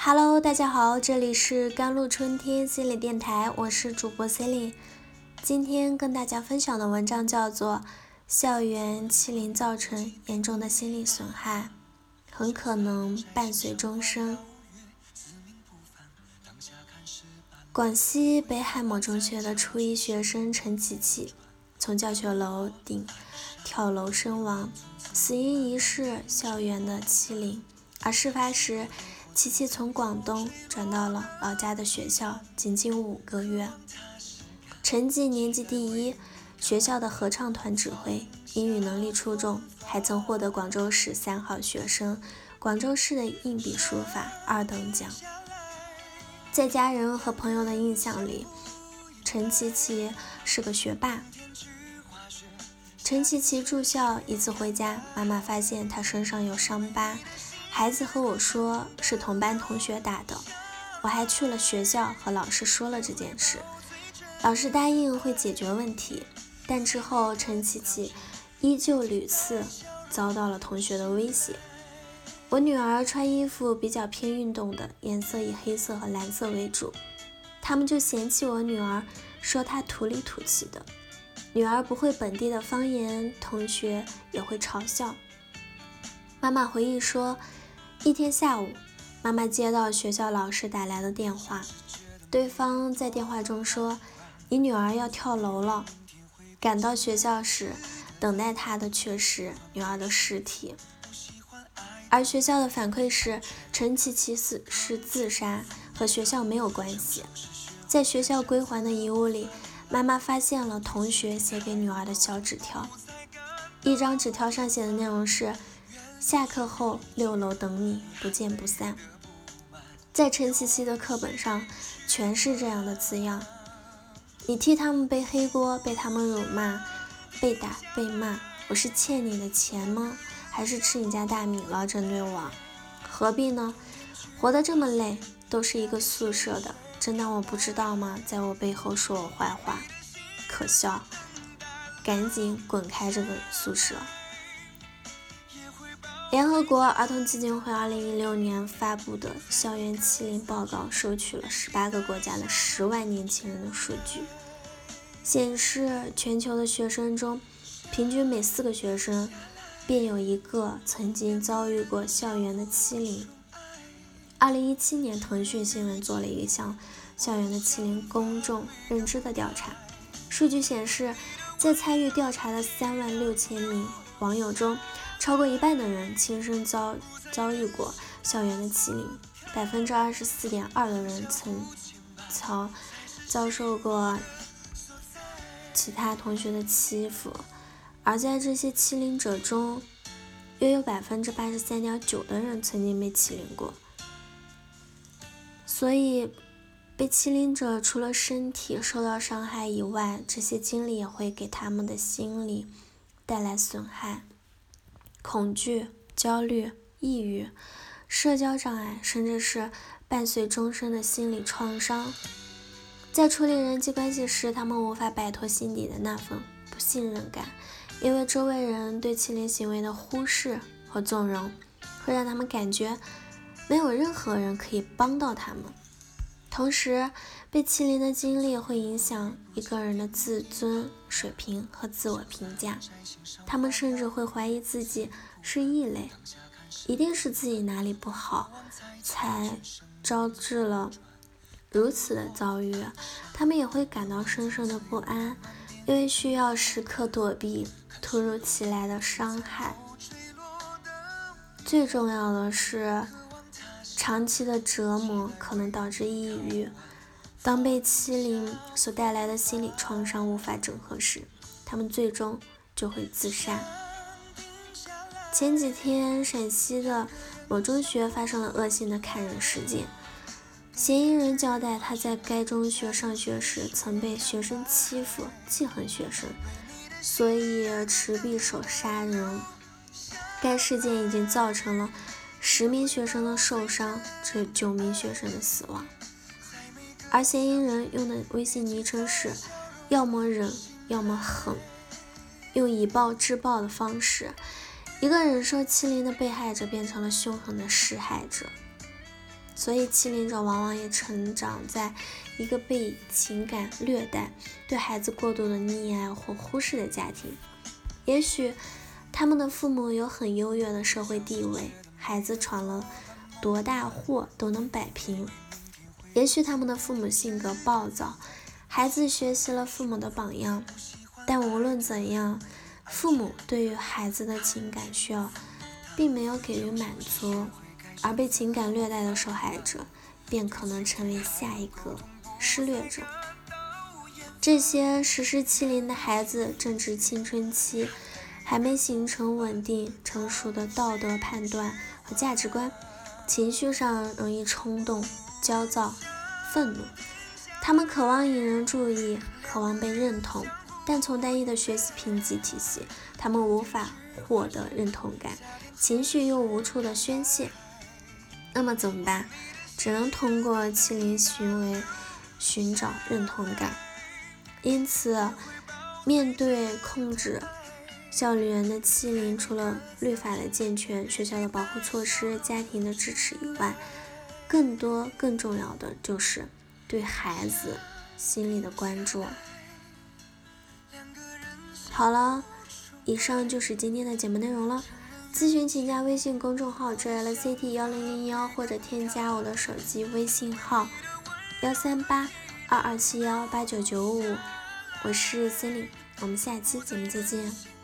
Hello，大家好，这里是甘露春天心理电台，我是主播 c e l i n e 今天跟大家分享的文章叫做《校园欺凌造成严重的心理损害，很可能伴随终生》。广西北海某中学的初一学生陈琪琪从教学楼顶跳楼身亡，死因疑似校园的欺凌，而事发时。琪琪从广东转到了老家的学校，仅仅五个月，成绩年级第一，学校的合唱团指挥，英语能力出众，还曾获得广州市三好学生、广州市的硬笔书法二等奖。在家人和朋友的印象里，陈琪琪是个学霸。陈琪琪住校一次回家，妈妈发现她身上有伤疤。孩子和我说是同班同学打的，我还去了学校和老师说了这件事，老师答应会解决问题，但之后陈琪琪依旧屡次遭到了同学的威胁。我女儿穿衣服比较偏运动的，颜色以黑色和蓝色为主，他们就嫌弃我女儿，说她土里土气的。女儿不会本地的方言，同学也会嘲笑。妈妈回忆说。一天下午，妈妈接到学校老师打来的电话，对方在电话中说：“你女儿要跳楼了。”赶到学校时，等待她的却是女儿的尸体。而学校的反馈是，陈琪琪死是自杀，和学校没有关系。在学校归还的遗物里，妈妈发现了同学写给女儿的小纸条，一张纸条上写的内容是。下课后六楼等你，不见不散。在陈琪琪的课本上，全是这样的字样。你替他们背黑锅，被他们辱骂，被打被骂。我是欠你的钱吗？还是吃你家大米了？针对我，何必呢？活得这么累，都是一个宿舍的，真当我不知道吗？在我背后说我坏话，可笑！赶紧滚开这个宿舍！联合国儿童基金会2016年发布的校园欺凌报告收取了18个国家的10万年轻人的数据，显示全球的学生中，平均每四个学生便有一个曾经遭遇过校园的欺凌。2017年，腾讯新闻做了一项校园的欺凌公众认知的调查，数据显示，在参与调查的3万6千名网友中，超过一半的人亲身遭遭遇过校园的欺凌，百分之二十四点二的人曾遭遭受过其他同学的欺负，而在这些欺凌者中，约有百分之八十三点九的人曾经被欺凌过。所以，被欺凌者除了身体受到伤害以外，这些经历也会给他们的心理带来损害。恐惧、焦虑、抑郁、社交障碍，甚至是伴随终身的心理创伤。在处理人际关系时，他们无法摆脱心底的那份不信任感，因为周围人对欺凌行为的忽视和纵容，会让他们感觉没有任何人可以帮到他们。同时，被欺凌的经历会影响一个人的自尊水平和自我评价，他们甚至会怀疑自己是异类，一定是自己哪里不好，才招致了如此的遭遇。他们也会感到深深的不安，因为需要时刻躲避突如其来的伤害。最重要的是。长期的折磨可能导致抑郁。当被欺凌所带来的心理创伤无法整合时，他们最终就会自杀。前几天，陕西的某中学发生了恶性的砍人事件。嫌疑人交代，他在该中学上学时曾被学生欺负，记恨学生，所以持匕首杀人。该事件已经造成了。十名学生的受伤，这九名学生的死亡。而嫌疑人用的微信昵称是“要么忍，要么狠”，用以暴制暴的方式，一个忍受欺凌的被害者变成了凶狠的施害者。所以欺凌者往往也成长在一个被情感虐待、对孩子过度的溺爱或忽视的家庭。也许他们的父母有很优越的社会地位，孩子闯了多大祸都能摆平；也许他们的父母性格暴躁，孩子学习了父母的榜样。但无论怎样，父母对于孩子的情感需要并没有给予满足。而被情感虐待的受害者，便可能成为下一个施虐者。这些实施欺凌的孩子正值青春期，还没形成稳定成熟的道德判断和价值观，情绪上容易冲动、焦躁、愤怒。他们渴望引人注意，渴望被认同，但从单一的学习评级体系，他们无法获得认同感，情绪又无处的宣泄。那么怎么办？只能通过欺凌行为寻找认同感。因此，面对控制校园的欺凌，除了律法的健全、学校的保护措施、家庭的支持以外，更多、更重要的就是对孩子心理的关注。好了，以上就是今天的节目内容了。咨询请加微信公众号 jlct 幺零零幺，或者添加我的手机微信号幺三八二二七幺八九九五，我是 c e l i n e 我们下期节目再见。